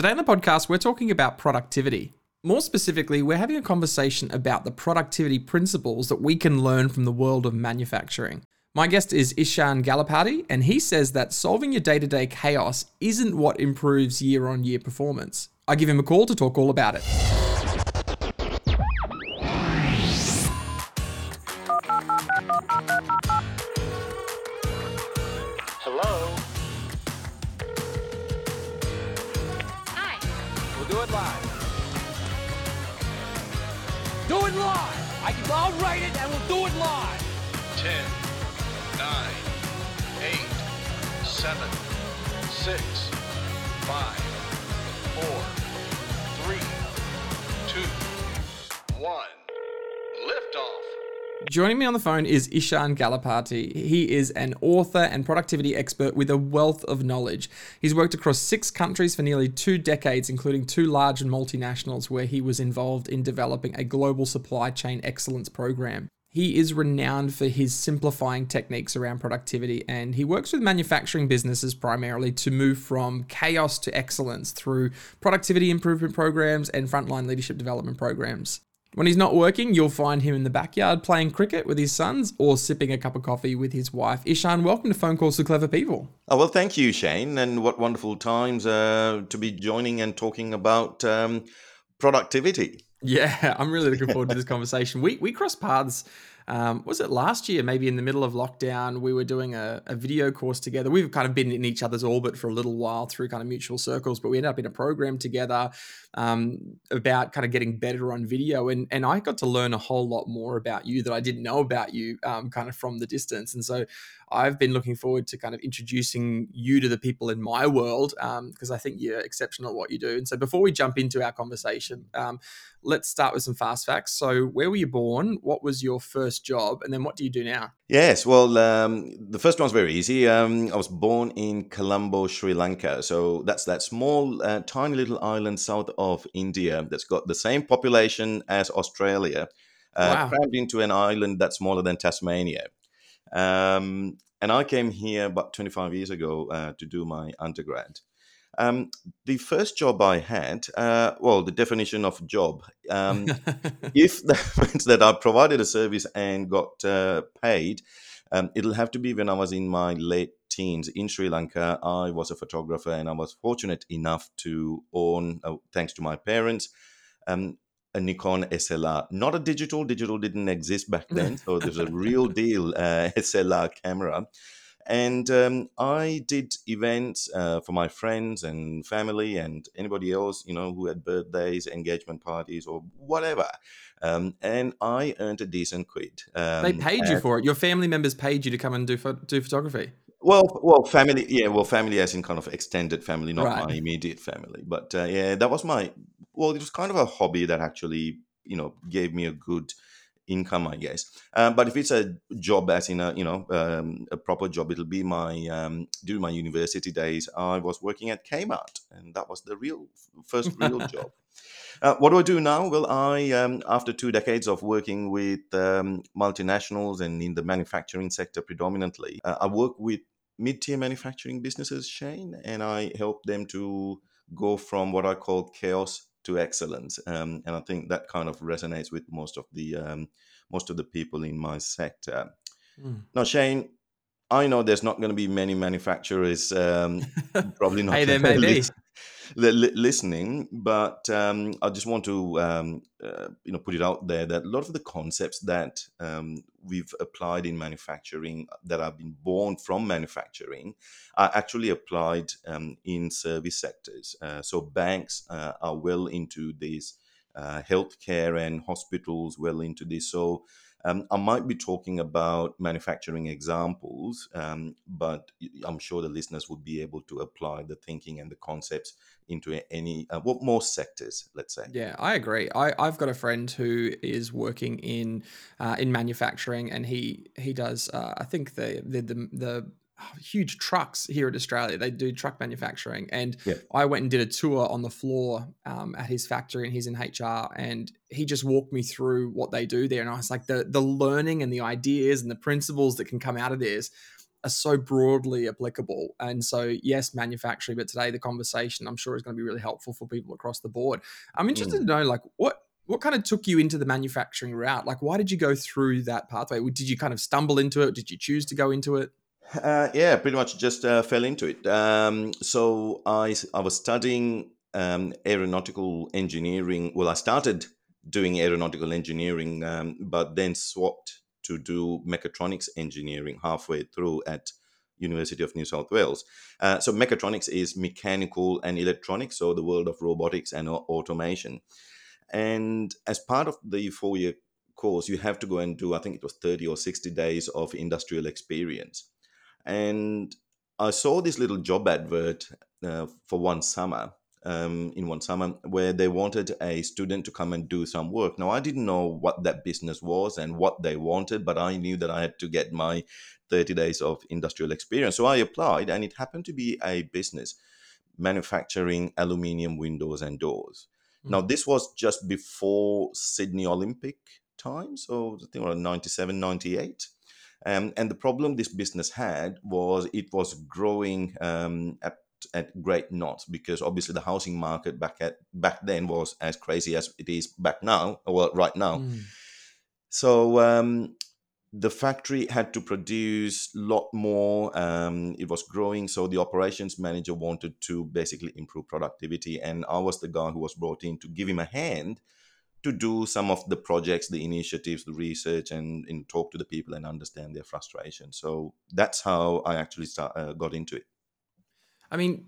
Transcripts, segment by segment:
Today on the podcast, we're talking about productivity. More specifically, we're having a conversation about the productivity principles that we can learn from the world of manufacturing. My guest is Ishan Galapathy, and he says that solving your day to day chaos isn't what improves year on year performance. I give him a call to talk all about it. Joining me on the phone is Ishan Galapathy. He is an author and productivity expert with a wealth of knowledge. He's worked across six countries for nearly two decades, including two large and multinationals, where he was involved in developing a global supply chain excellence program. He is renowned for his simplifying techniques around productivity, and he works with manufacturing businesses primarily to move from chaos to excellence through productivity improvement programs and frontline leadership development programs. When he's not working, you'll find him in the backyard playing cricket with his sons or sipping a cup of coffee with his wife. Ishan, welcome to Phone Calls to Clever People. Oh, well, thank you, Shane. And what wonderful times uh, to be joining and talking about um, productivity. Yeah, I'm really looking forward to this conversation. We we crossed paths. Um, was it last year? Maybe in the middle of lockdown, we were doing a, a video course together. We've kind of been in each other's orbit for a little while through kind of mutual circles, but we ended up in a program together um, about kind of getting better on video. And and I got to learn a whole lot more about you that I didn't know about you, um, kind of from the distance. And so I've been looking forward to kind of introducing you to the people in my world because I think you're exceptional at what you do. And so before we jump into our conversation, um, let's start with some fast facts. So, where were you born? What was your first job? And then what do you do now? Yes, well, um, the first one's very easy. Um, I was born in Colombo, Sri Lanka. So that's that small, uh, tiny little island south of India that's got the same population as Australia, uh, Wow. crammed into an island that's smaller than Tasmania. Um, and I came here about 25 years ago uh, to do my undergrad. Um, the first job I had, uh, well, the definition of job, um, if that means that I provided a service and got uh, paid, um, it'll have to be when I was in my late teens in Sri Lanka. I was a photographer and I was fortunate enough to own, uh, thanks to my parents, um, a Nikon SLR. Not a digital, digital didn't exist back then. So there's a real deal uh, SLR camera. And um, I did events uh, for my friends and family and anybody else, you know, who had birthdays, engagement parties, or whatever. Um, and I earned a decent quid. Um, they paid you for it. Your family members paid you to come and do do photography. Well, well, family, yeah, well, family as in kind of extended family, not Right. my immediate family. But uh, yeah, that was my, well, it was kind of a hobby that actually, you know, gave me a good income, I guess. Um, but if it's a job, as in a, you know, um, a proper job, it'll be my, um, during my university days, I was working at Kmart, and that was the real first real job. Uh, what do I do now? Well, I, um, after two decades of working with um, multinationals and in the manufacturing sector predominantly, uh, I work with mid-tier manufacturing businesses, Shane, and I help them to go from what I call chaos to excellence. Um, and I think that kind of resonates with most of the um, most of the people in my sector. Mm. Now, Shane, I know there's not going to be many manufacturers, um, probably not Hey, there may be. Li- li- listening, but um, I just want to um, uh, you know put it out there that a lot of the concepts that um, we've applied in manufacturing that have been born from manufacturing are actually applied um, in service sectors. Uh, so banks uh, are well into this, uh, healthcare and hospitals well into this. So um, I might be talking about manufacturing examples, um, but I'm sure the listeners would be able to apply the thinking and the concepts into any, uh, well, most sectors, let's say. Yeah, I agree. I, I've got a friend who is working in uh, in manufacturing, and he he does. Uh, I think the the the, the huge trucks here in Australia. They do truck manufacturing, and Yeah. I went and did a tour on the floor um, at his factory, and he's in HR, and he just walked me through what they do there, and I was like, the the learning and the ideas and the principles that can come out of this are so broadly applicable. And so, yes, manufacturing, but today the conversation I'm sure is going to be really helpful for people across the board. I'm interested Mm. to know, like, what what kind of took you into the manufacturing route? Like, why did you go through that pathway? Did you kind of stumble into it? Did you choose to go into it? Uh, yeah, pretty much just uh, fell into it. Um, so I was studying um, aeronautical engineering. Well, I started doing aeronautical engineering, um, but then swapped to do mechatronics engineering halfway through at University of New South Wales. Uh, so mechatronics is mechanical and electronics, so the world of robotics and automation. And as part of the four-year course, you have to go and do, I think it was 30 or 60 days of industrial experience and I saw this little job advert uh, for one summer. Um, in one summer, where they wanted a student to come and do some work. Now, I didn't know what that business was and what they wanted, but I knew that I had to get my 30 days of industrial experience. So I applied, and it happened to be a business manufacturing aluminium windows and doors. Now, this was just before Sydney Olympic time, so I think around 97, 98. Um, and the problem this business had was it was growing um, at at great knots because obviously the housing market back at back then was as crazy as it is back now, well, right now. Mm. So um, the factory had to produce a lot more. Um, it was growing, so the operations manager wanted to basically improve productivity, and I was the guy who was brought in to give him a hand to do some of the projects, the initiatives, the research, and, and talk to the people and understand their frustration. So that's how I actually start, uh, got into it. I mean,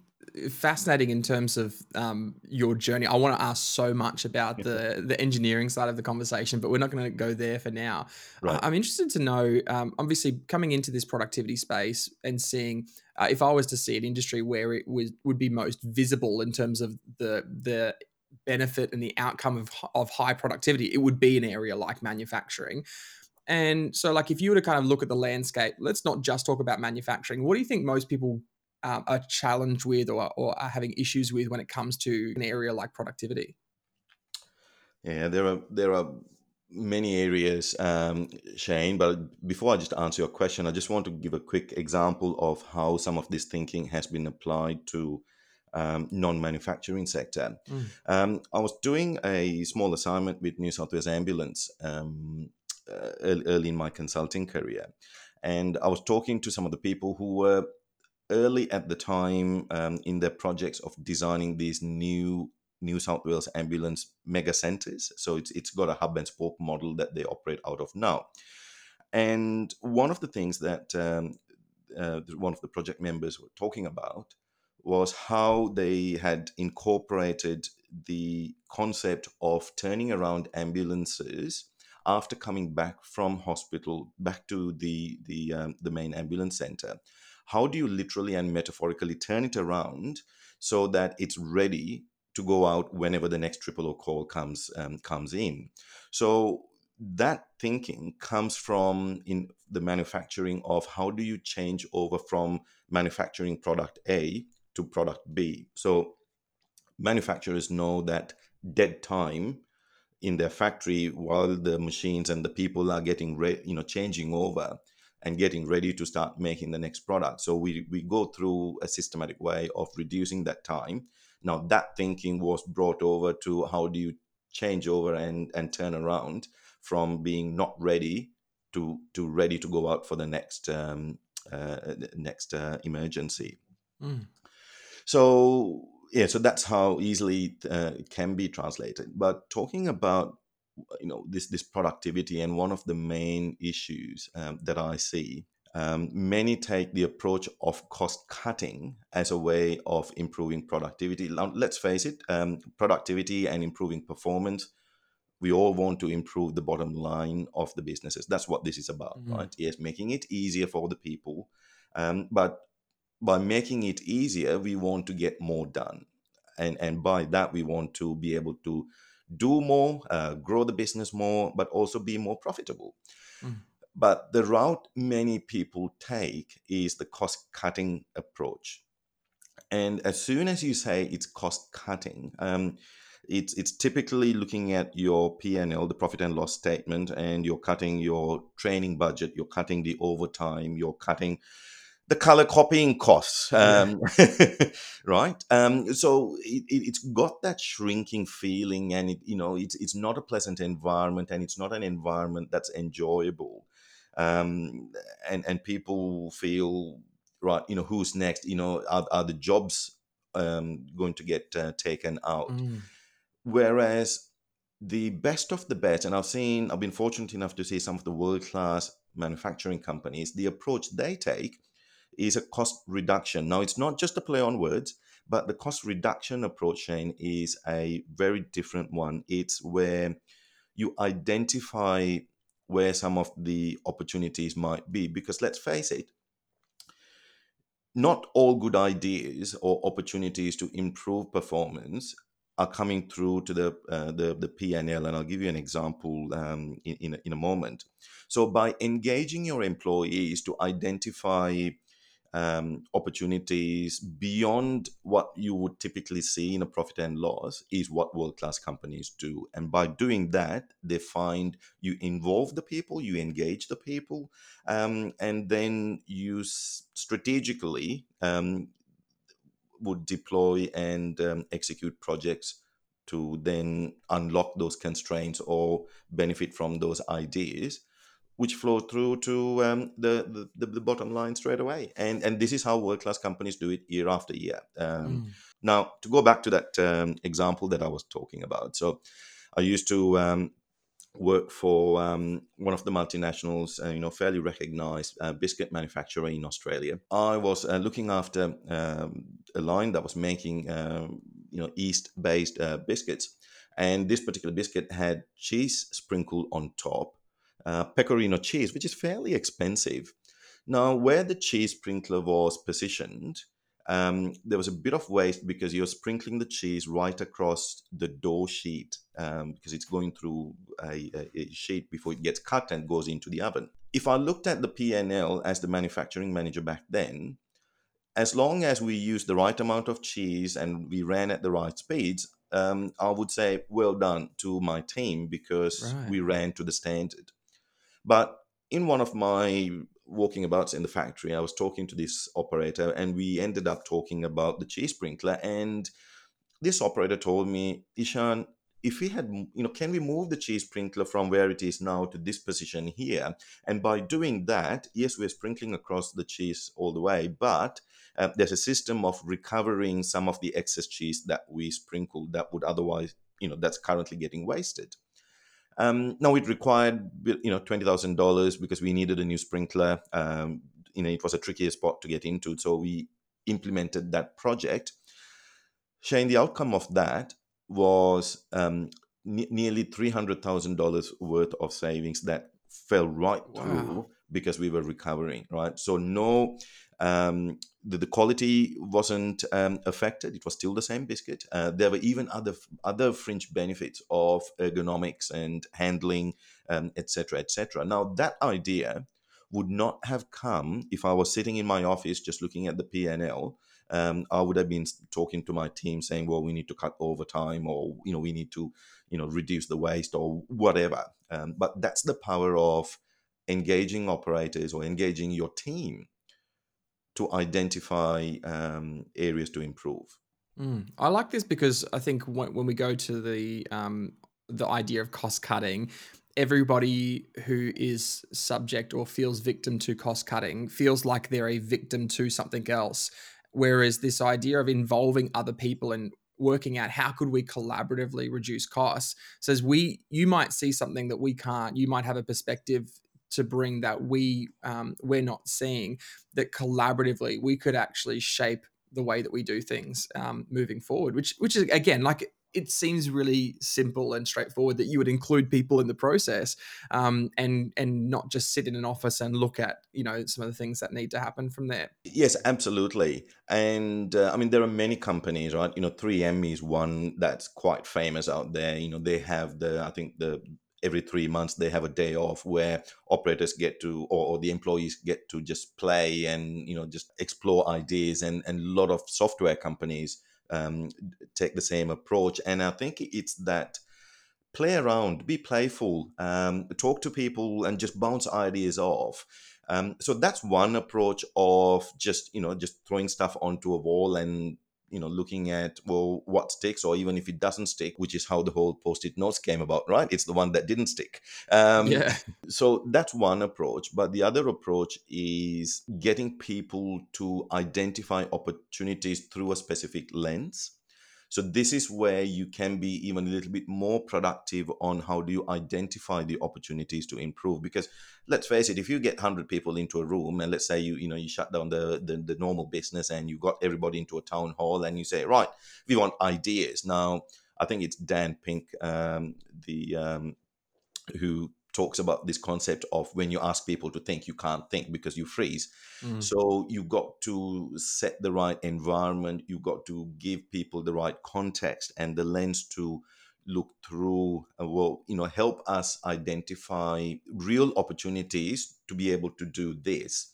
fascinating in terms of um, your journey. I want to ask so much about the the engineering side of the conversation, but we're not going to go there for now. Right. I'm interested to know, um, obviously, coming into this productivity space and seeing uh, if I was to see an industry where it was would be most visible in terms of the the benefit and the outcome of of high productivity, it would be an area like manufacturing. And so, like, if you were to kind of look at the landscape, let's not just talk about manufacturing. What do you think most people um, are challenged with or, or are having issues with when it comes to an area like productivity? Yeah, there are there are many areas, um, Shane. But before I just answer your question, I just want to give a quick example of how some of this thinking has been applied to um, non-manufacturing sector. Mm. Um, I was doing a small assignment with New South Wales Ambulance um, uh, early, early in my consulting career, and I was talking to some of the people who were early at the time um, in their projects of designing these new New South Wales ambulance mega centers. So it's it's got a hub and spoke model that they operate out of now. And one of the things that um, uh, one of the project members were talking about was how they had incorporated the concept of turning around ambulances after coming back from hospital back to the the um, the main ambulance center how do you literally and metaphorically turn it around so that it's ready to go out whenever the next triple O call comes um, comes in so that thinking comes from in the manufacturing of how do you change over from manufacturing product A to product B. So manufacturers know that dead time in their factory while the machines and the people are getting re- you know changing over and getting ready to start making the next product. So we we go through a systematic way of reducing that time. Now that thinking was brought over to how do you change over and and turn around from being not ready to to ready to go out for the next um, uh, next uh, emergency. Mm. So yeah, so that's how easily uh, it can be translated. But talking about you know this this productivity and one of the main issues um, that I see, um, many take the approach of cost cutting as a way of improving productivity. Let's face it, um, productivity and improving performance. We all want to improve the bottom line of the businesses. That's what this is about, Mhm. right? Yes, making it easier for the people, um, but by making it easier, we want to get more done. And, and by that, we want to be able to do more, uh, grow the business more, but also be more profitable. Mm. But the route many people take is the cost cutting approach. And as soon as you say it's cost cutting, um, it's it's typically looking at your P&L, the profit and loss statement, and you're cutting your training budget, you're cutting the overtime, you're cutting the color copying costs, um, right? Um, so it, it's got that shrinking feeling, and it, you know, it's it's not a pleasant environment, and it's not an environment that's enjoyable, um, and and people feel right. You know, who's next? You know, are, are the jobs um, going to get uh, taken out? Mm. Whereas the best of the best, and I've seen, I've been fortunate enough to see some of the world class manufacturing companies, the approach they take is a cost reduction. Now, it's not just a play on words, but the cost reduction approach, Shane, is a very different one. It's where you identify where some of the opportunities might be. Because let's face it, not all good ideas or opportunities to improve performance are coming through to the uh, the the PNL, and I'll give you an example um, in in a, in a moment. So by engaging your employees to identify um, opportunities beyond what you would typically see in a profit and loss is what world class companies do. And by doing that, they find you involve the people, you engage the people, um, and then you strategically um, would deploy and um, execute projects to then unlock those constraints or benefit from those ideas which flow through to um, the, the the bottom line straight away and and this is how world class companies do it year after year um, Mm. now to go back to that um, example that i was talking about so i used to um, work for um, one of the multinationals, uh, you know, fairly recognized uh, biscuit manufacturer in Australia. I was uh, looking after um, a line that was making, you know, yeast-based uh, biscuits, and this particular biscuit had cheese sprinkled on top, uh, pecorino cheese, which is fairly expensive. Now, where the cheese sprinkler was positioned, um, there was a bit of waste because you're sprinkling the cheese right across the dough sheet um, because it's going through a, a, sheet before it gets cut and goes into the oven. If I looked at the P&L as the manufacturing manager back then, as long as we used the right amount of cheese and we ran at the right speeds, um, I would say well done to my team because Right. we ran to the standard. But in one of my walking abouts in the factory, I was talking to this operator, and we ended up talking about the cheese sprinkler. And this operator told me, Ishan, if we had, you know, can we move the cheese sprinkler from where it is now to this position here? And by doing that, yes, we're sprinkling across the cheese all the way, but uh, there's a system of recovering some of the excess cheese that we sprinkled that would otherwise, you know, that's currently getting wasted. Um, now it required, you know, twenty thousand dollars because we needed a new sprinkler. Um, you know, it was a trickier spot to get into, so we implemented that project. Shane, the outcome of that was um, ne- nearly three hundred thousand dollars worth of savings that fell right Wow. through because we were recovering. Right, so no. Um, the, the quality wasn't um, affected; it was still the same biscuit. Uh, there were even other other fringe benefits of ergonomics and handling, um, etc., etc. Now that idea would not have come if I was sitting in my office just looking at the P&L um, I would have been talking to my team saying, well, we need to cut overtime or, you know, we need to, you know, reduce the waste or whatever. Um, but that's the power of engaging operators or engaging your team to identify um, areas to improve. Mm. I like this because I think when, when we go to the um, the idea of cost cutting, everybody who is subject or feels victim to cost cutting feels like they're a victim to something else. Whereas this idea of involving other people and working out how could we collaboratively reduce costs says we you might see something that we can't you might have a perspective to bring that we um, we're not seeing that collaboratively we could actually shape the way that we do things um, moving forward which which is again like it seems really simple and straightforward that you would include people in the process um, and and not just sit in an office and look at you know some of the things that need to happen from there Yes, absolutely. And uh, I mean, there are many companies, right? You know, 3M is one that's quite famous out there. You know, they have the, I think the, every three months they have a day off where operators get to, or, or the employees get to just play and, you know, just explore ideas. And, and a lot of software companies um, take the same approach. And I think it's that play around, be playful, um, talk to people and just bounce ideas off. Um, so that's one approach of just you know just throwing stuff onto a wall and you know looking at well what sticks or even if it doesn't stick which is how the whole post-it notes came about right? It's the one that didn't stick. Um, yeah. so that's one approach but the other approach is getting people to identify opportunities through a specific lens so this is where you can be even a little bit more productive on how do you identify the opportunities to improve. Because let's face it, if you get hundred people into a room and let's say you you know you shut down the, the the normal business and you got everybody into a town hall and you say right, we want ideas now. I think it's Dan Pink, um, the um, who talks about this concept of when you ask people to think, you can't think because you freeze. Mm. So you got to set the right environment. You got to give people the right context and the lens to look through. Uh, well, you know, help us identify real opportunities to be able to do this.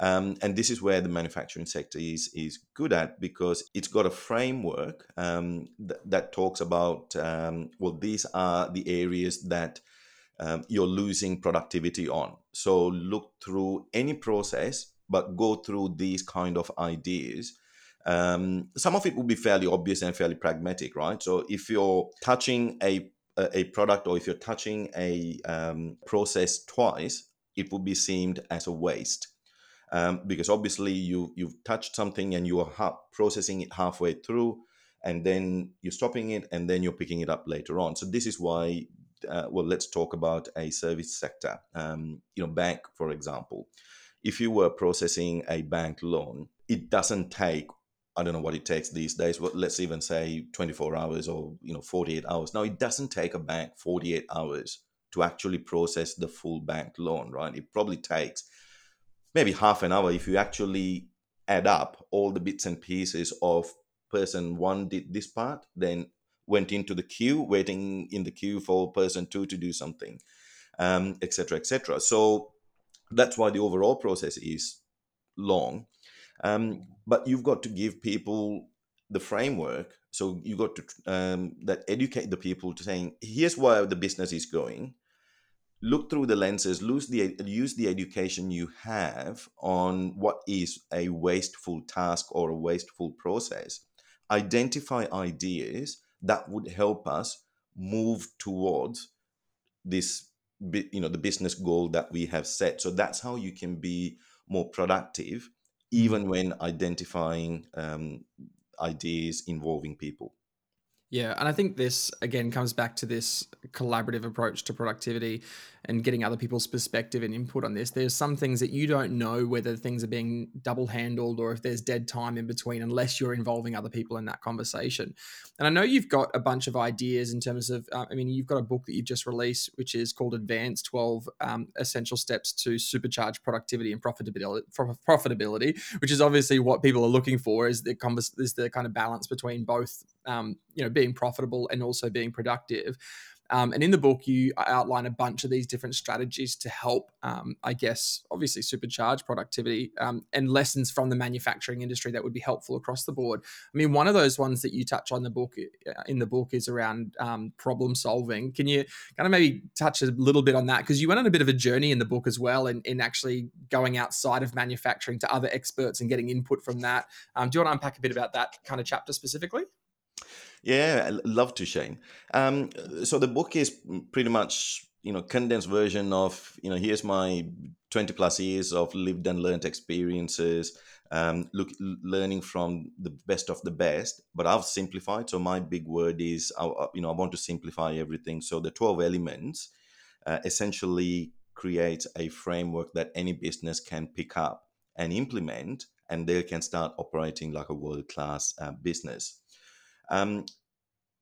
Um, and this is where the manufacturing sector is is good at because it's got a framework um, th- that talks about um, well these are the areas that um, you're losing productivity on. So look through any process, but go through these kind of ideas. Um, some of it will be fairly obvious and fairly pragmatic, right? So if you're touching a a product or if you're touching a um, process twice, it will be seen as a waste. Um, because obviously you you've touched something and you are ha- processing it halfway through, and then you're stopping it and then you're picking it up later on. So this is why uh, well, let's talk about a service sector. Um, you know, bank, for example. If you were processing a bank loan, it doesn't take I don't know what it takes these days, but let's even say 24 hours or you know 48 hours. Now it doesn't take a bank 48 hours to actually process the full bank loan, right? It probably takes maybe half an hour if you actually add up all the bits and pieces of person one did this part, then went into the queue, waiting in the queue for person two to do something, etc., um, etc. Et so that's why the overall process is long. Um, but you've got to give people the framework. So you got to um, that educate the people to saying, here's where the business is going. Look through the lenses, use the, use the education you have on what is a wasteful task or a wasteful process. Identify ideas that would help us move towards this you know the business goal that we have set so that's how you can be more productive even mm-hmm. when identifying um, ideas involving people yeah, and I think this again comes back to this collaborative approach to productivity and getting other people's perspective and input on this. There's some things that you don't know whether things are being double handled or if there's dead time in between unless you're involving other people in that conversation. And I know you've got a bunch of ideas in terms of, uh, I mean, you've got a book that you've just released, which is called Advanced 12 um, Essential Steps to Supercharge Productivity and Profitability, profitability, which is obviously what people are looking for is the, is the kind of balance between both, um, you know, being profitable and also being productive. Um, and in the book, you outline a bunch of these different strategies to help, um, I guess, obviously supercharge productivity um, and lessons from the manufacturing industry that would be helpful across the board. I mean, one of those ones that you touch on the book uh, in the book is around um, problem solving. Can you kind of maybe touch a little bit on that? Because you went on a bit of a journey in the book as well, in, in actually going outside of manufacturing to other experts and getting input from that. Um, do you want to unpack a bit about that kind of chapter specifically? Yeah, I love to, Shane. Um, so the book is pretty much you know condensed version of you know here's my 20 plus years of lived and learned experiences um, look learning from the best of the best but i've simplified so my big word is you know i want to simplify everything so the 12 elements uh, essentially create a framework that any business can pick up and implement and they can start operating like a world class uh, business um,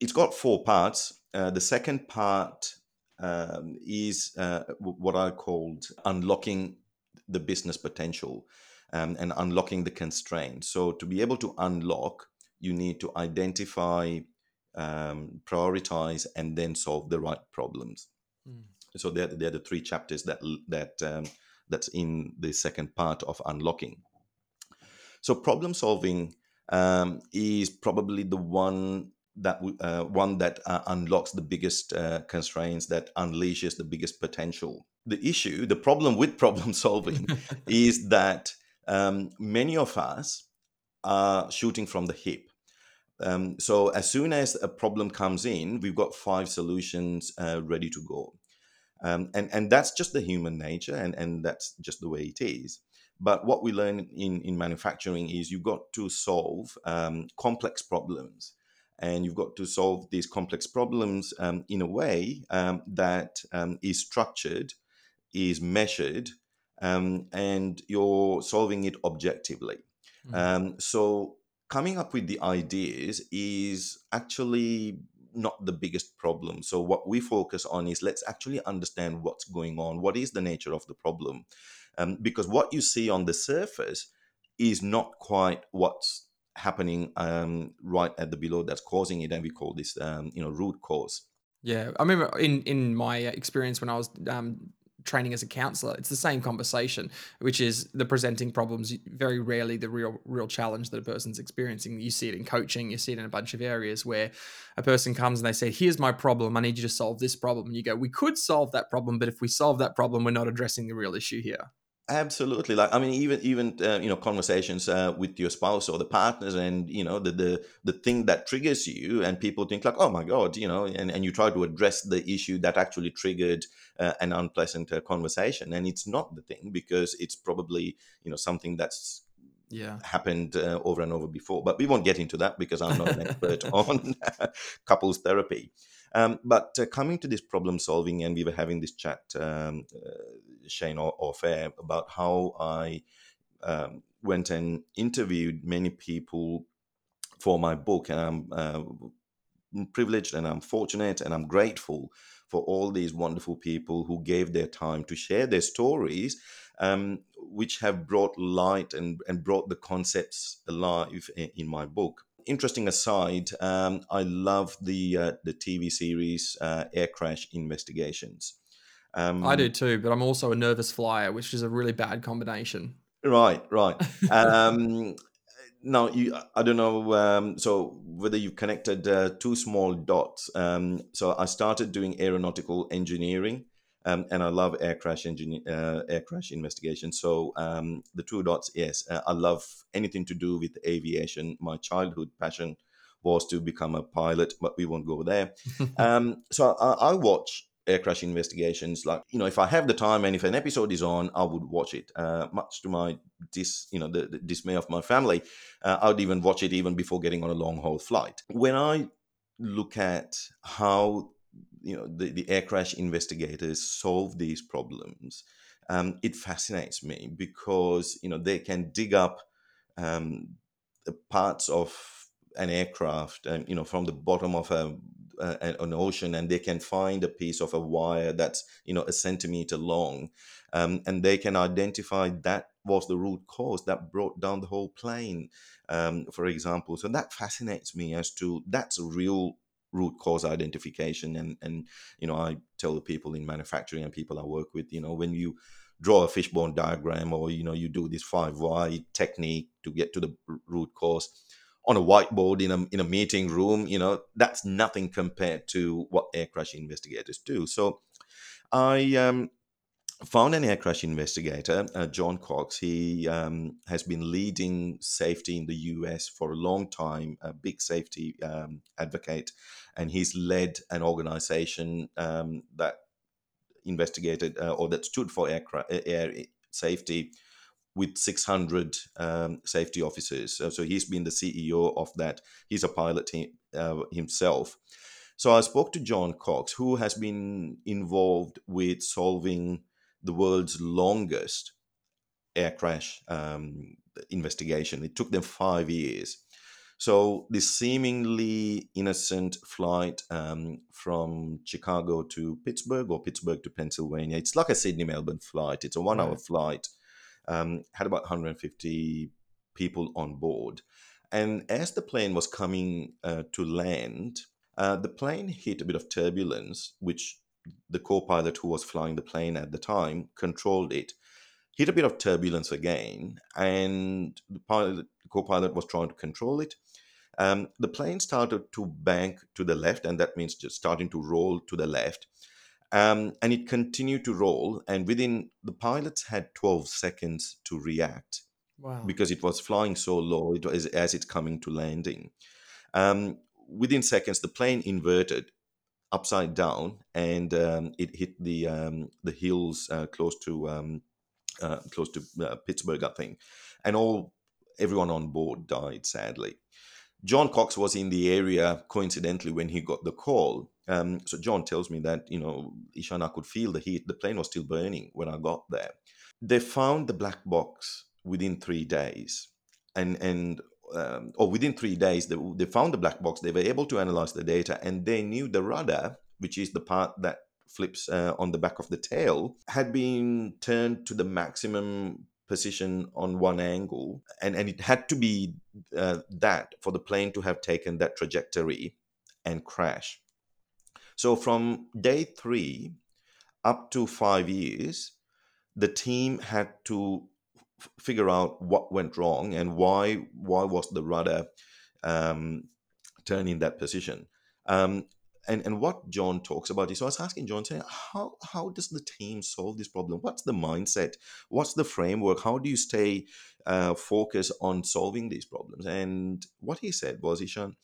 it's got four parts. Uh, the second part um, is uh, what I called unlocking the business potential um, and unlocking the constraints. So, to be able to unlock, you need to identify, um, prioritize, and then solve the right problems. Mm. So, they're, they're the three chapters that that um, that's in the second part of unlocking. So, problem solving um, is probably the one that uh, one that uh, unlocks the biggest uh, constraints, that unleashes the biggest potential. The issue, the problem with problem solving, is that um, many of us are shooting from the hip. Um, so as soon as a problem comes in, we've got five solutions uh, ready to go. Um, and, and that's just the human nature, and, and that's just the way it is. But what we learn in, in manufacturing is you've got to solve um, complex problems. And you've got to solve these complex problems um, in a way um, that um, is structured, is measured, um, and you're solving it objectively. Mhm. Um, so coming up with the ideas is actually not the biggest problem. So what we focus on is let's actually understand what's going on. What is the nature of the problem? Um, because what you see on the surface is not quite what's happening um, right at the below that's causing it, and we call this um, you know root cause. Yeah, I remember in in my experience when I was um, training as a counselor, it's the same conversation, which is the presenting problems. Very rarely the real real challenge that a person's experiencing. You see it in coaching, you see it in a bunch of areas where a person comes and they say, "Here's my problem. I need you to solve this problem." And you go, "We could solve that problem, but if we solve that problem, we're not addressing the real issue here." Absolutely, like I mean, even even uh, you know conversations uh, with your spouse or the partners, and you know the the the thing that triggers you, and people think like, oh my god, you know, and and you try to address the issue that actually triggered uh, an unpleasant uh, conversation, and it's not the thing because it's probably you know something that's Yeah. happened uh, over and over before. But we won't get into that because I'm not an expert on couples therapy. Um, but uh, coming to this problem solving, and we were having this chat, um, uh, Shane or, Fair, about how I um, went and interviewed many people for my book. And I'm uh, privileged and I'm fortunate and I'm grateful for all these wonderful people who gave their time to share their stories, um, which have brought light and, and brought the concepts alive in, in my book. Interesting aside, um, I love the uh, the TV series uh, Air Crash Investigations. Um, I do too, but I'm also a nervous flyer, which is a really bad combination. Right, right. um, now, you, I don't know. Um, so whether you've connected uh, two small dots. Um, so I started doing aeronautical engineering, um, and I love air crash engineer, uh, air crash investigation. So um, the two dots, yes, uh, I love anything to do with aviation. My childhood passion was to become a pilot, but we won't go there. um, so I, I watch air crash investigations like you know if i have the time and if an episode is on i would watch it uh, much to my dis you know the, the dismay of my family uh, i would even watch it even before getting on a long haul flight when i look at how you know the, the air crash investigators solve these problems um, it fascinates me because you know they can dig up um, parts of an aircraft and you know from the bottom of a an ocean and they can find a piece of a wire that's you know a centimeter long um, and they can identify that was the root cause that brought down the whole plane um, for example. So that fascinates me as to that's a real root cause identification and and you know i tell the people in manufacturing and people i work with you know when you draw a fishbone diagram or you know you do this five why technique to get to the root cause on a whiteboard in a in a meeting room, you know, that's nothing compared to what air crash investigators do. So I um, found an air crash investigator, uh, John Cox. He um, has been leading safety in the US for a long time, a big safety um, advocate, and he's led an organization um, that investigated uh, or that stood for aircraft air safety with 600 um, safety officers. So, so, he's been the CEO of that. He's a pilot he, uh, himself. So I spoke to John Cox, who has been involved with solving the world's longest air crash um, investigation. It took them five years. So this seemingly innocent flight um, from Chicago to Pittsburgh or Pittsburgh to Pennsylvania, it's like a Sydney Melbourne flight. It's a one hour Right. flight um, had about 150 people on board. And as the plane was coming uh, to land, uh, the plane hit a bit of turbulence, which the co pilot who was flying the plane at the time controlled it. Hit a bit of turbulence again, and the pilot, the co pilot was trying to control it. Um, the plane started to bank to the left, and that means just starting to roll to the left. Um, and it continued to roll, and within the pilots had 12 seconds to react Wow. because it was flying so low it was, as it's coming to landing. Um, within seconds, the plane inverted upside down, and um, it hit the um, the hills uh, close to um, uh, close to uh, Pittsburgh, I think, and all everyone on board died sadly. John Cox was in the area coincidentally when he got the call. Um, so John tells me that you know Ishana could feel the heat. The plane was still burning when I got there. They found the black box within three days, and and um, or within three days they, they found the black box. They were able to analyze the data, and they knew the rudder, which is the part that flips uh, on the back of the tail, had been turned to the maximum position on one angle, and and it had to be uh, that for the plane to have taken that trajectory and crash. So from day three up to five years, the team had to f- figure out what went wrong and why why was the rudder um, that position. Um, and and what John talks about is so I was asking John saying how how does the team solve this problem? What's the mindset? What's the framework? How do you stay uh, focused on solving these problems? And what he said was, Ishan,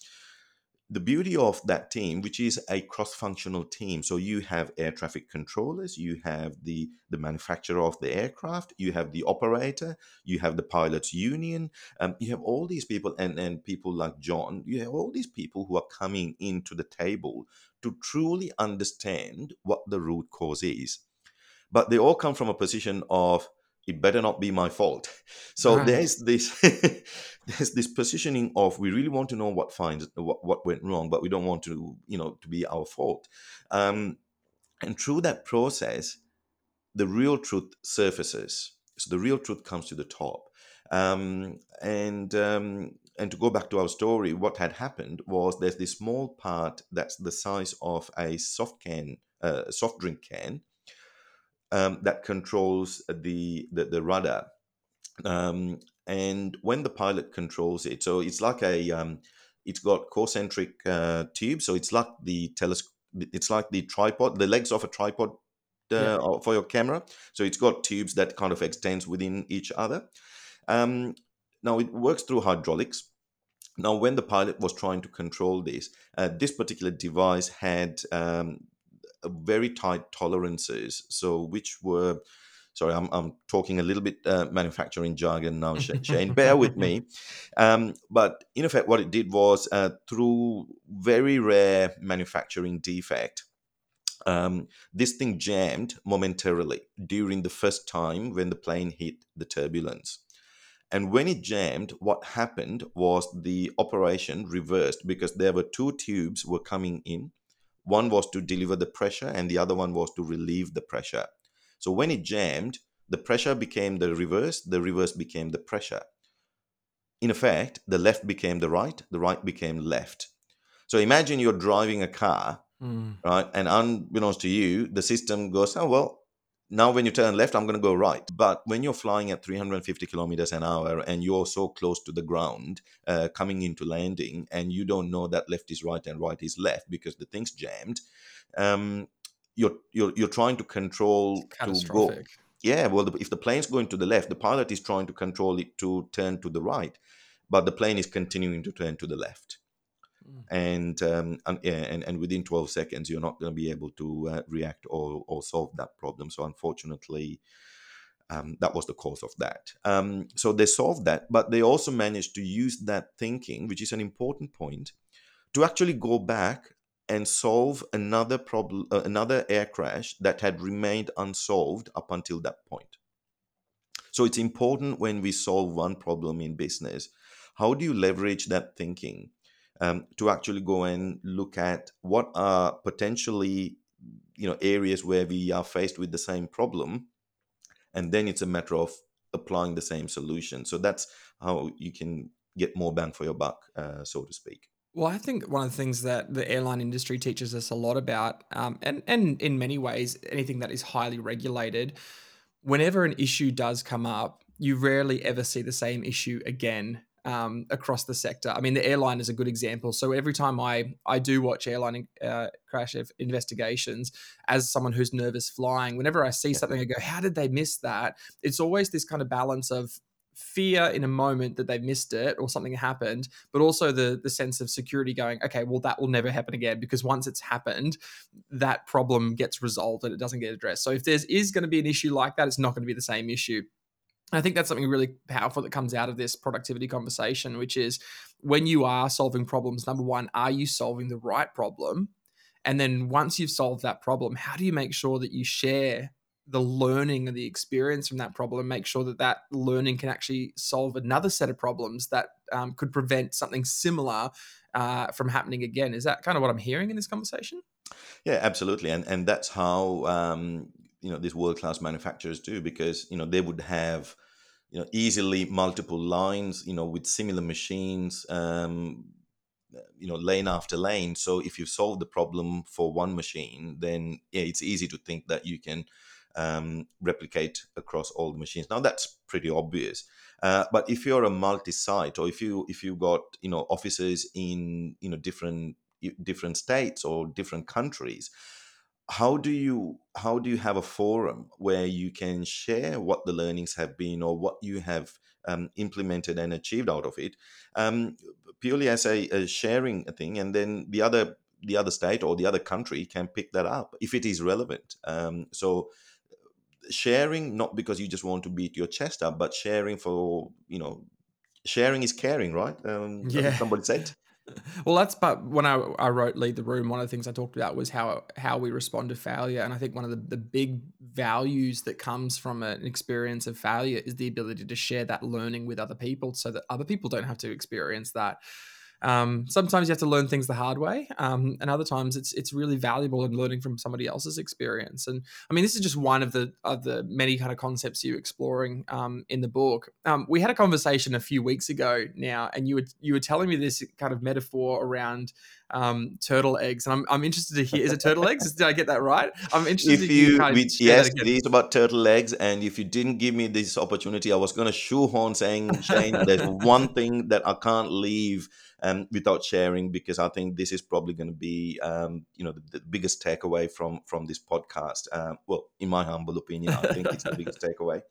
the beauty of that team which is a cross-functional team so you have air traffic controllers you have the the manufacturer of the aircraft you have the operator you have the pilots union um, you have all these people and and people like john you have all these people who are coming into the table to truly understand what the root cause is. But they all come from a position of it better not be my fault. So Right. there's this there's this positioning of we really want to know what finds what, what went wrong, but we don't want to you know to be our fault. Um, and through that process, the real truth surfaces. So the real truth comes to the top. Um, and um, and to go back to our story, what had happened was there's this small part that's the size of a soft can, uh, soft drink can, um, that controls the the, the rudder. Um, and when the pilot controls it, so it's like a um, it's got concentric uh, tube, so it's like the telescope. It's like the tripod, the legs of a tripod uh, Yeah. for your camera. So it's got tubes that kind of extends within each other. Um, now it works through hydraulics. Now, when the pilot was trying to control this, uh, this particular device had um, very tight tolerances. So, which were, sorry, I'm, I'm talking a little bit uh, manufacturing jargon now, Sh- Shane. Bear with me. Um, but in effect, what it did was uh, through very rare manufacturing defect, um, this thing jammed momentarily during the first time when the plane hit the turbulence. And when it jammed, what happened was the operation reversed because there were two tubes were coming in. One was to deliver the pressure, and the other one was to relieve the pressure. So when it jammed, the pressure became the reverse, the reverse became the pressure. In effect, the left became the right, the right became left. So imagine you're driving a car Mm. right? And unbeknownst to you, the system goes, oh, well, now when you turn left, I'm going to go right. But when you're flying at 350 kilometers an hour and you're so close to the ground uh, coming into landing and you don't know that left is right and right is left because the thing's jammed, um, you're, you're, you're trying to control to go. Yeah, well, the, if the plane's going to the left, the pilot is trying to control it to turn to the right, but the plane is continuing to turn to the left And um, and, and and within 12 seconds you're not going to be able to uh, react or or solve that problem. So unfortunately um, that was the cause of that. Um, so they solved that but they also managed to use that thinking which is an important point to actually go back and solve another problem uh, another air crash that had remained unsolved up until that point. So it's important when we solve one problem in business how do you leverage that thinking um, to actually go and look at what are potentially you know areas where we are faced with the same problem and then it's a matter of applying the same solution. So that's how you can get more bang for your buck uh, so to speak. Well, I think one of the things that the airline industry teaches us a lot about, um, and and in many ways, anything that is highly regulated, whenever an issue does come up, you rarely ever see the same issue again um, across the sector. I mean, the airline is a good example. So every time I I do watch airline uh, crash investigations, as someone who's nervous flying, whenever I see something, I go, "How did they miss that?" It's always this kind of balance of fear in a moment that they missed it or something happened, but also the the sense of security going, okay, well that will never happen again because once it's happened, that problem gets resolved and it doesn't get addressed. So if there is going to be an issue like that, it's not going to be the same issue. I think that's something really powerful that comes out of this productivity conversation, which is when you are solving problems, number one, are you solving the right problem? And then once you've solved that problem, how do you make sure that you share the learning and the experience from that problem make sure that that learning can actually solve another set of problems that um, could prevent something similar uh, from happening again? Is that kind of what i'm hearing in this conversation? Yeah absolutely. And and that's how um, you know these world class manufacturers do because you know they would have you know easily multiple lines you know with similar machines um, you know lane after lane so if you solve the problem for one machine then yeah it's easy to think that you can um, replicate across all the machines. Now that's pretty obvious. Uh, but if you're a multi-site, or if you if you got you know offices in you know different different states or different countries, how do you how do you have a forum where you can share what the learnings have been or what you have um, implemented and achieved out of it, um, purely as a, a sharing thing, and then the other the other state or the other country can pick that up if it is relevant. Um, so sharing not because you just want to beat your chest up but sharing for you know sharing is caring right? Um yeah. somebody said well that's but when I, I wrote lead the room one of the things i talked about was how how we respond to failure. And i think one of the, the big values that comes from an experience of failure is the ability to share that learning with other people so that other people don't have to experience that um, sometimes you have to learn things the hard way, um, and other times it's it's really valuable in learning from somebody else's experience. And I mean, this is just one of the of the many kind of concepts you're exploring um, in the book. Um, we had a conversation a few weeks ago now, and you were you were telling me this kind of metaphor around um, turtle eggs, and I'm, I'm interested to hear. Is it turtle eggs? Did I get that right? I'm interested. If you, kind of yes, it is about turtle eggs, and if you didn't give me this opportunity, I was going to shoehorn saying, Shane, there's one thing that I can't leave um, without sharing because I think this is probably going to be um, you know the, the, biggest takeaway from from this podcast. Um, well, in my humble opinion, I think it's the biggest takeaway.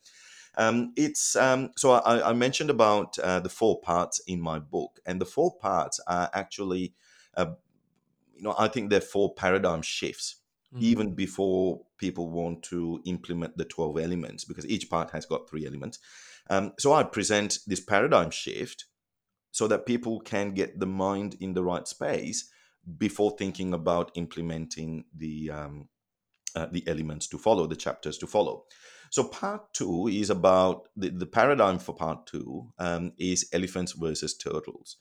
Um, it's um, so I, I, mentioned about uh, the four parts in my book, and the four parts are actually, uh, you know, I think they're four paradigm shifts. Mm-hmm. Even before people want to implement the 12 elements, because each part has got three elements. Um, so I present this paradigm shift so that people can get the mind in the right space before thinking about implementing the um, uh, the elements to follow, the chapters to follow. So part two is about the, the paradigm for part two um, is elephants versus turtles,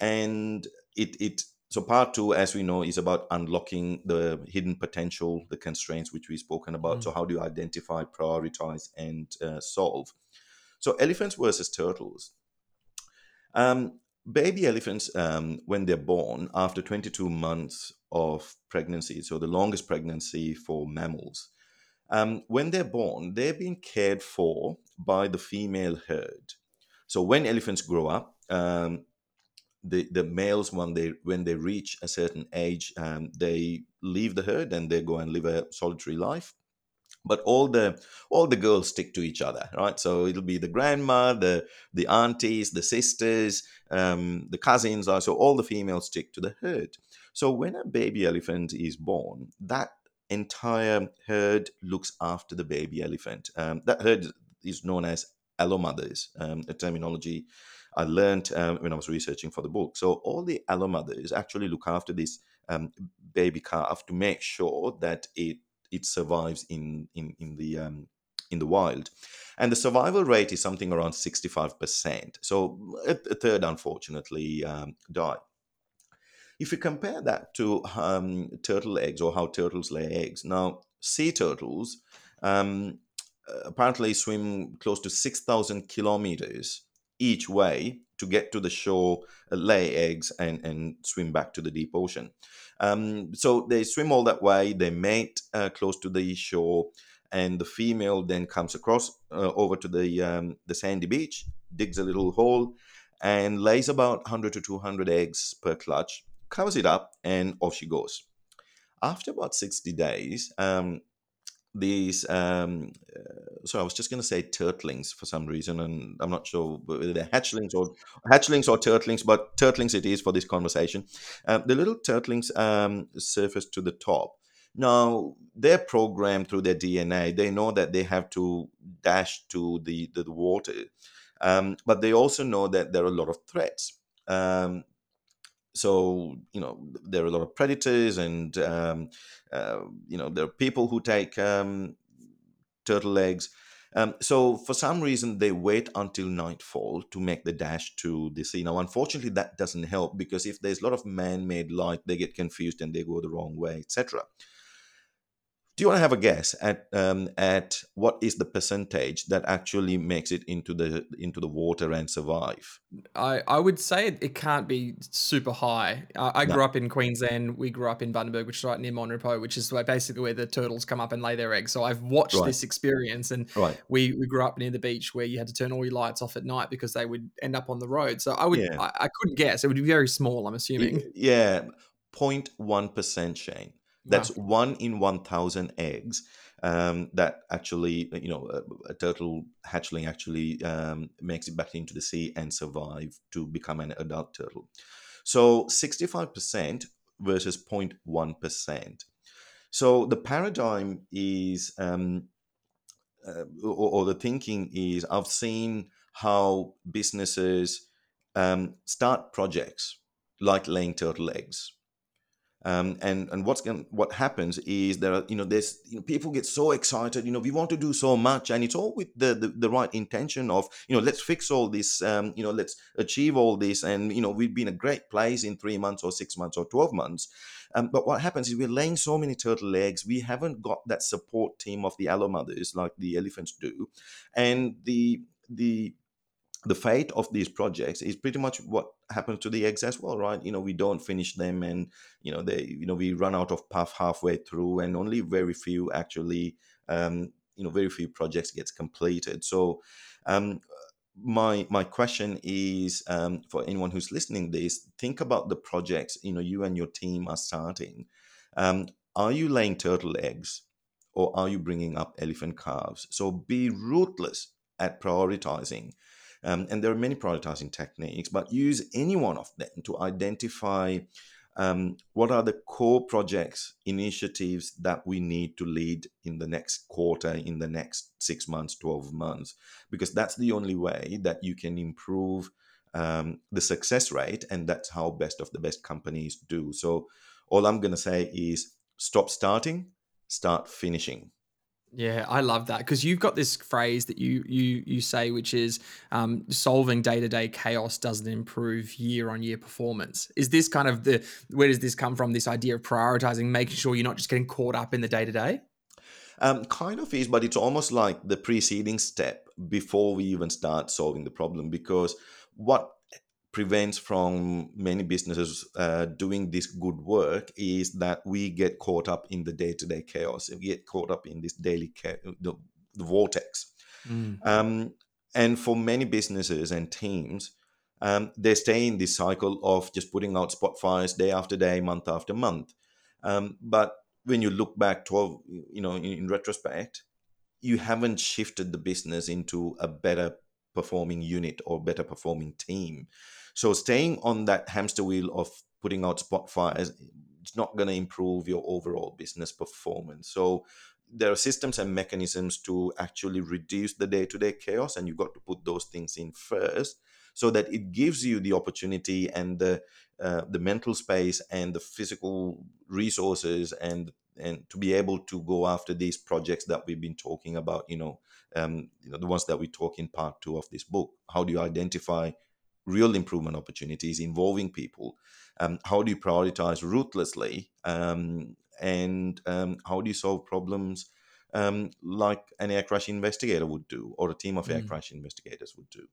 and it it so part two, as we know, is about unlocking the hidden potential, the constraints which we've spoken about. Mm. So how do you identify, prioritize, and uh, solve? So elephants versus turtles um, baby elephants, um, when they're born, after 22 months of pregnancy, so the longest pregnancy for mammals, um, when they're born, they're being cared for by the female herd. So when elephants grow up, um, the, the males when they when they reach a certain age, um, they leave the herd and they go and live a solitary life but all the all the girls stick to each other right? So it'll be the grandma the the aunties the sisters um, the cousins so all the females stick to the herd. So when a baby elephant is born that entire herd looks after the baby elephant. Um, that herd is known as allomothers um, a terminology i learned um, when i was researching for the book. So all the allomothers actually look after this um, baby calf to make sure that it it survives in in in the um, in the wild. And the survival rate is something around 65%. So a, a third, unfortunately, um, die. If you compare that to um, turtle eggs or how turtles lay eggs, now sea turtles um, apparently swim close to 6,000 kilometers each way to get to the shore, uh, lay eggs, and, and swim back to the deep ocean. Um, so they swim all that way, they mate uh, close to the shore, and the female then comes across uh, over to the, um, the sandy beach, digs a little hole, and lays about 100 to 200 eggs per clutch, covers it up, and off she goes. After about 60 days, um, these um uh, so i was just going to say turtlings for some reason and i'm not sure whether they're hatchlings or hatchlings or turtlings but turtlings it is for this conversation. Um, the little turtlings um surface to the top. Now they're programmed through their dna they know that they have to dash to the the, the water. Um, but they also know that there are a lot of threats. Um, so you know there are a lot of predators and um, uh, you know there are people who take um, turtle eggs um, so for some reason they wait until nightfall to make the dash to the sea. Now unfortunately that doesn't help because if there's a lot of man-made light they get confused and they go the wrong way etc do you want to have a guess at um, at what is the percentage that actually makes it into the into the water and survive? I, I would say it, it can't be super high. I, I No. grew up in Queensland. We grew up in Bundaberg, which is right near Mon Repos, which is where basically where the turtles come up and lay their eggs. So I've watched Right. this experience, and Right. we, we grew up near the beach where you had to turn all your lights off at night because they would end up on the road. So I would Yeah. I, I couldn't guess. It would be very small. I'm assuming. Yeah, 0.1 percent, Shane. That's one in one thousand eggs um, that actually, you know, a, a turtle hatchling actually um, makes it back into the sea and survive to become an adult turtle. So 65% versus 0.1%. So the paradigm is, um, uh, or, or the thinking is, I've seen how businesses um, start projects like laying turtle eggs. Um, and and what's what happens is there are you know there's you know people get so excited you know we want to do so much and it's all with the the, the right intention of you know let's fix all this um, you know let's achieve all this and you know we've been a great place in three months or six months or 12 months. Um, but what happens is we're laying so many turtle eggs we haven't got that support team of the allo mothers like the elephants do. And the the the fate of these projects is pretty much what happens to the eggs as well right? You know we don't finish them and you know they you know we run out of puff halfway through and only very few actually um you know very few projects gets completed. So um my my question is um, for anyone who's listening this think about the projects you know you and your team are starting. Um, are you laying turtle eggs or are you bringing up elephant calves? So be ruthless at prioritizing um, and there are many prioritizing techniques, but use any one of them to identify um, what are the core projects, initiatives that we need to lead in the next quarter, in the next six months, 12 months, because that's the only way that you can improve um, the success rate. And that's how best of the best companies do. So, all I'm going to say is stop starting, start finishing. Yeah, I love that because you've got this phrase that you you you say, which is um, solving day to day chaos doesn't improve year on year performance. Is this kind of the where does this come from? This idea of prioritizing, making sure you're not just getting caught up in the day to day. Kind of is, but it's almost like the preceding step before we even start solving the problem. Because what prevents from many businesses uh, doing this good work is that we get caught up in the day-to-day chaos. We get caught up in this daily the, the vortex. Um, and for many businesses and teams, um, they stay in this cycle of just putting out spot fires day after day, month after month. Um, but when you look back 12, you know, in, in retrospect, you haven't shifted the business into a better performing unit or better performing team. So staying on that hamster wheel of putting out spot fires, it's not going to improve your overall business performance. So there are systems and mechanisms to actually reduce the day-to-day chaos, and you've got to put those things in first, so that it gives you the opportunity and the uh, the mental space and the physical resources and and to be able to go after these projects that we've been talking about. You know, um, you know the ones that we talk in part two of this book. How do you identify real improvement opportunities involving people? Um, how do you prioritize ruthlessly? Um, and um, how do you solve problems um, like an air crash investigator would do, or a team of air Mm. crash investigators would do?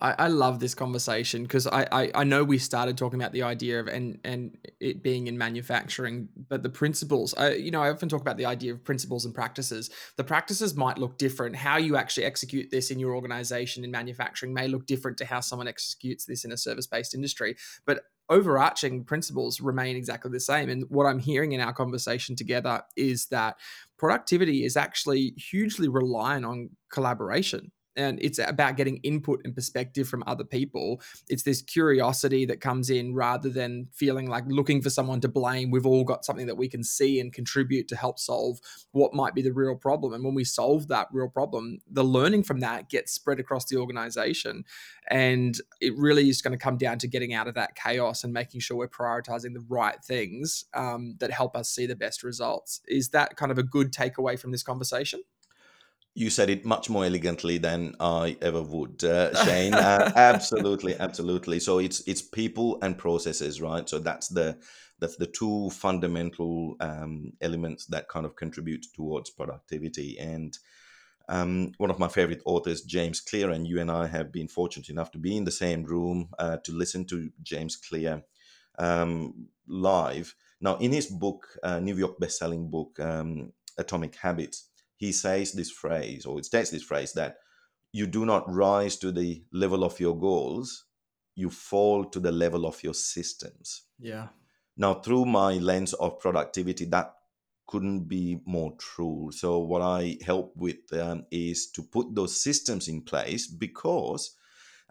I, I love this conversation because I, I, I know we started talking about the idea of and and it being in manufacturing, but the principles. I, you know, I often talk about the idea of principles and practices. The practices might look different. How you actually execute this in your organization in manufacturing may look different to how someone executes this in a service based industry. But overarching principles remain exactly the same. And what I'm hearing in our conversation together is that productivity is actually hugely reliant on collaboration and it's about getting input and perspective from other people. It's this curiosity that comes in rather than feeling like looking for someone to blame. We've all got something that we can see and contribute to help solve what might be the real problem. And when we solve that real problem, the learning from that gets spread across the organization. And it really is going to come down to getting out of that chaos and making sure we're prioritizing the right things um, that help us see the best results. Is that kind of a good takeaway from this conversation? You said it much more elegantly than I ever would, uh, Shane. uh, absolutely, absolutely. So it's it's people and processes, right? So that's the that's the two fundamental um, elements that kind of contribute towards productivity. And um, one of my favorite authors, James Clear, and you and I have been fortunate enough to be in the same room uh, to listen to James Clear um, live. Now, in his book, uh, New York best-selling book, um, Atomic Habits he says this phrase, or it states this phrase, that you do not rise to the level of your goals, you fall to the level of your systems. Yeah. Now, through my lens of productivity, that couldn't be more true. So, what I help with um, is to put those systems in place because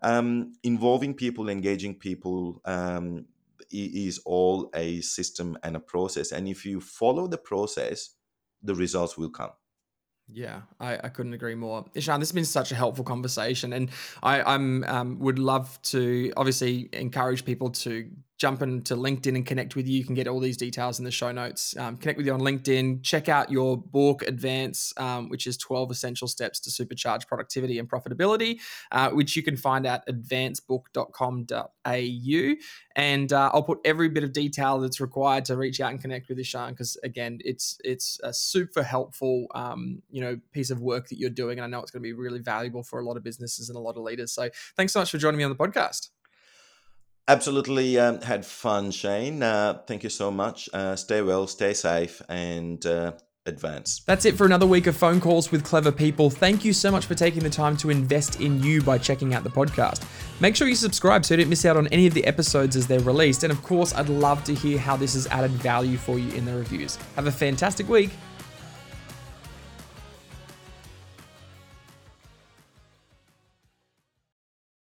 um, involving people, engaging people, um, is all a system and a process. And if you follow the process, the results will come. Yeah, I, I couldn't agree more. Ishan, this has been such a helpful conversation, and I I'm um, would love to obviously encourage people to jump into LinkedIn and connect with you. You can get all these details in the show notes. Um, connect with you on LinkedIn. Check out your book, Advance, um, which is 12 Essential Steps to Supercharge Productivity and Profitability, uh, which you can find at advancebook.com.au. And uh, I'll put every bit of detail that's required to reach out and connect with Ishan because, again, it's it's a super helpful um, you know piece of work that you're doing. And I know it's going to be really valuable for a lot of businesses and a lot of leaders. So thanks so much for joining me on the podcast. Absolutely um, had fun, Shane. Uh, thank you so much. Uh, stay well, stay safe, and uh, advance. That's it for another week of phone calls with clever people. Thank you so much for taking the time to invest in you by checking out the podcast. Make sure you subscribe so you don't miss out on any of the episodes as they're released. And of course, I'd love to hear how this has added value for you in the reviews. Have a fantastic week